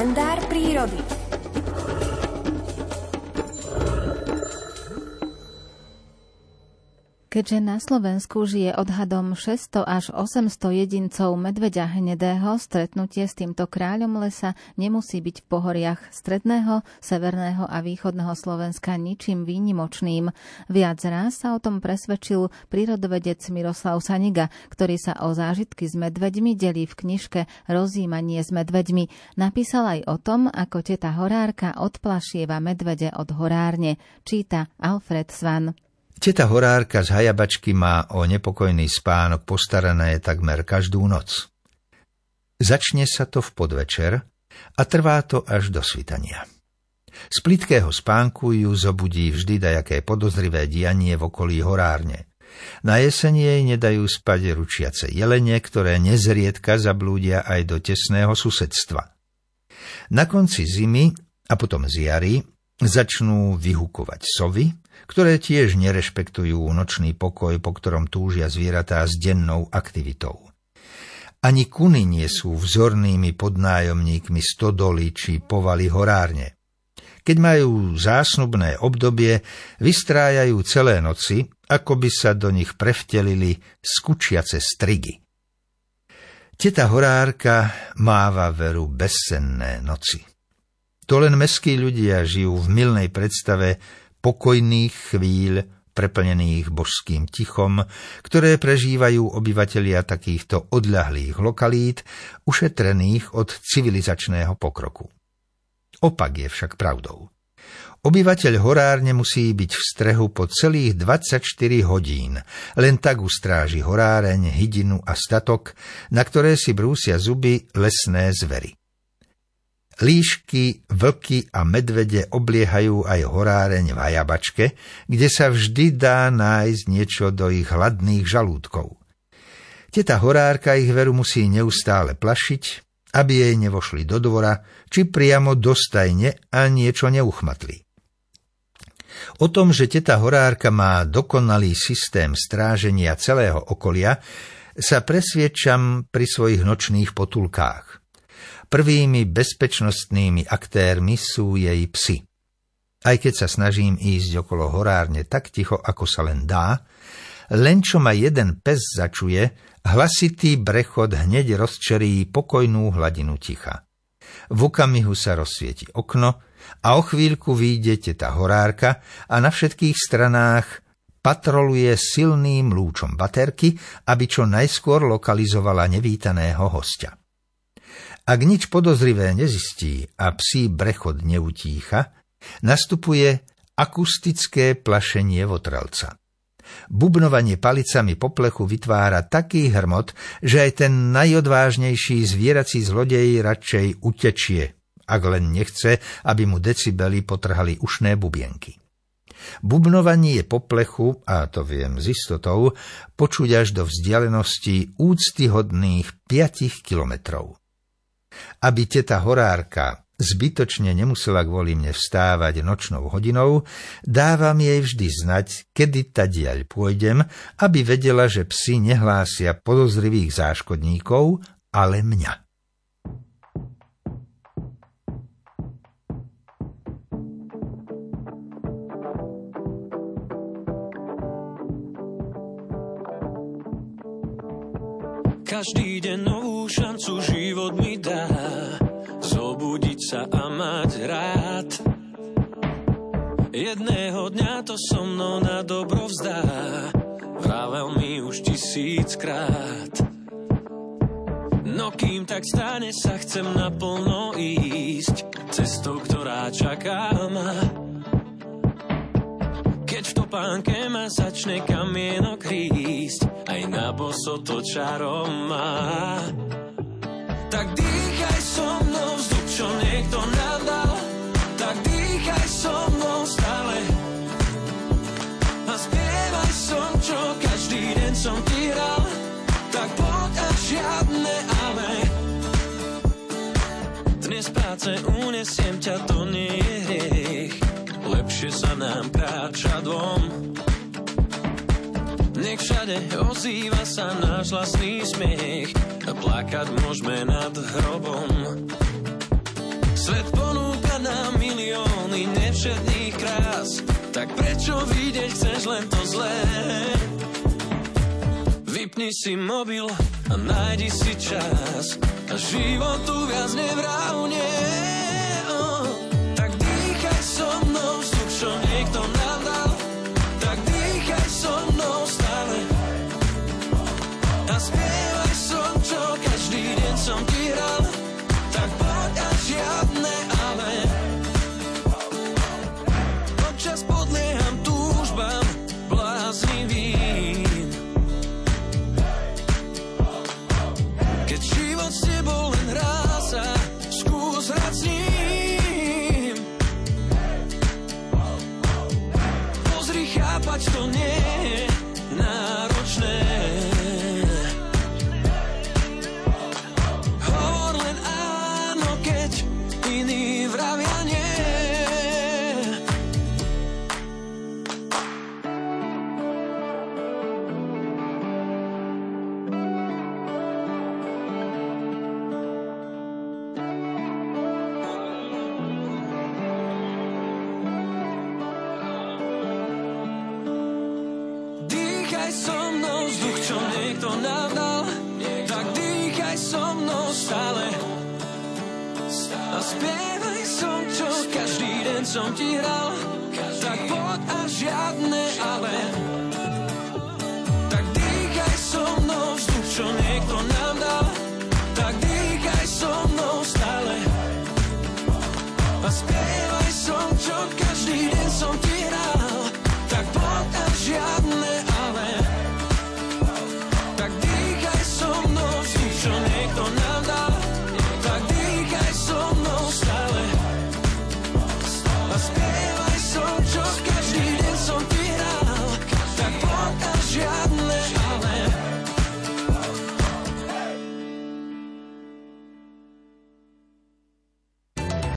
kalendár prírody. Keďže na Slovensku žije odhadom 600 až 800 jedincov medveďa hnedého, stretnutie s týmto kráľom lesa nemusí byť v pohoriach stredného, severného a východného Slovenska ničím výnimočným. Viac raz sa o tom presvedčil prírodovedec Miroslav Saniga, ktorý sa o zážitky s medveďmi delí v knižke Rozímanie s medveďmi. Napísal aj o tom, ako teta horárka odplašieva medvede od horárne. Číta Alfred Svan. Teta horárka z hajabačky má o nepokojný spánok postarané takmer každú noc. Začne sa to v podvečer a trvá to až do svitania. Z plitkého spánku ju zobudí vždy dajaké podozrivé dianie v okolí horárne. Na jeseň jej nedajú spať ručiace jelene, ktoré nezriedka zablúdia aj do tesného susedstva. Na konci zimy a potom z jary začnú vyhukovať sovy, ktoré tiež nerešpektujú nočný pokoj, po ktorom túžia zvieratá s dennou aktivitou. Ani kuny nie sú vzornými podnájomníkmi stodoly či povaly horárne. Keď majú zásnubné obdobie, vystrájajú celé noci, ako by sa do nich prevtelili skučiace strigy. Teta horárka máva veru bezsenné noci. To len meskí ľudia žijú v milnej predstave pokojných chvíľ preplnených božským tichom, ktoré prežívajú obyvatelia takýchto odľahlých lokalít, ušetrených od civilizačného pokroku. Opak je však pravdou. Obyvateľ horárne musí byť v strehu po celých 24 hodín, len tak ustráži horáreň, hydinu a statok, na ktoré si brúsia zuby lesné zvery. Líšky, vlky a medvede obliehajú aj horáreň v Hajabačke, kde sa vždy dá nájsť niečo do ich hladných žalúdkov. Teta horárka ich veru musí neustále plašiť, aby jej nevošli do dvora, či priamo do stajne a niečo neuchmatli. O tom, že teta horárka má dokonalý systém stráženia celého okolia, sa presviečam pri svojich nočných potulkách. Prvými bezpečnostnými aktérmi sú jej psy. Aj keď sa snažím ísť okolo horárne tak ticho, ako sa len dá, len čo ma jeden pes začuje, hlasitý brechod hneď rozčerí pokojnú hladinu ticha. V okamihu sa rozsvieti okno a o chvíľku vyjde teta horárka a na všetkých stranách patroluje silným lúčom baterky, aby čo najskôr lokalizovala nevítaného hostia. Ak nič podozrivé nezistí a psí brechod neutícha, nastupuje akustické plašenie votrelca. Bubnovanie palicami po plechu vytvára taký hrmot, že aj ten najodvážnejší zvierací zlodej radšej utečie, ak len nechce, aby mu decibeli potrhali ušné bubienky. Bubnovanie po plechu, a to viem s istotou, počuť až do vzdialenosti úctyhodných 5 kilometrov. Aby teta horárka zbytočne nemusela kvôli mne vstávať nočnou hodinou, dávam jej vždy znať, kedy diaľ pôjdem, aby vedela, že psi nehlásia podozrivých záškodníkov, ale mňa. Každý deň novú šancu život mi dá. Zobudiť sa a mať rád. Jedného dňa to so mnou na dobro vzdá. Vravel mi už tisíckrát. No kým tak stane sa chcem naplno ísť. Cestou, ktorá čaká ma. Keď v topánke ma začne kamienok rísť aj na boso to čarom má. Tak dýchaj so mnou vzduch, čo niekto nám tak dýchaj so mnou stále. A spievaj som, čo každý deň som ti hral, tak poď a žiadne ale. Dnes práce unesiem ťa, to nie je hriech, lepšie sa nám kráča dvom. Nech všade ozýva sa náš vlastný smiech a plakať môžeme nad hrobom. Svet ponúka nám milióny nevšetných krás, tak prečo vidieť chceš len to zlé? Vypni si mobil a nájdi si čas a životu viac nevrávne. Dýchaj so mnou vzduch, čo niekto nám dal, tak dýchaj so mnou stále. A spievaj som, čo každý deň som ti hral, tak poď a žiadne ale.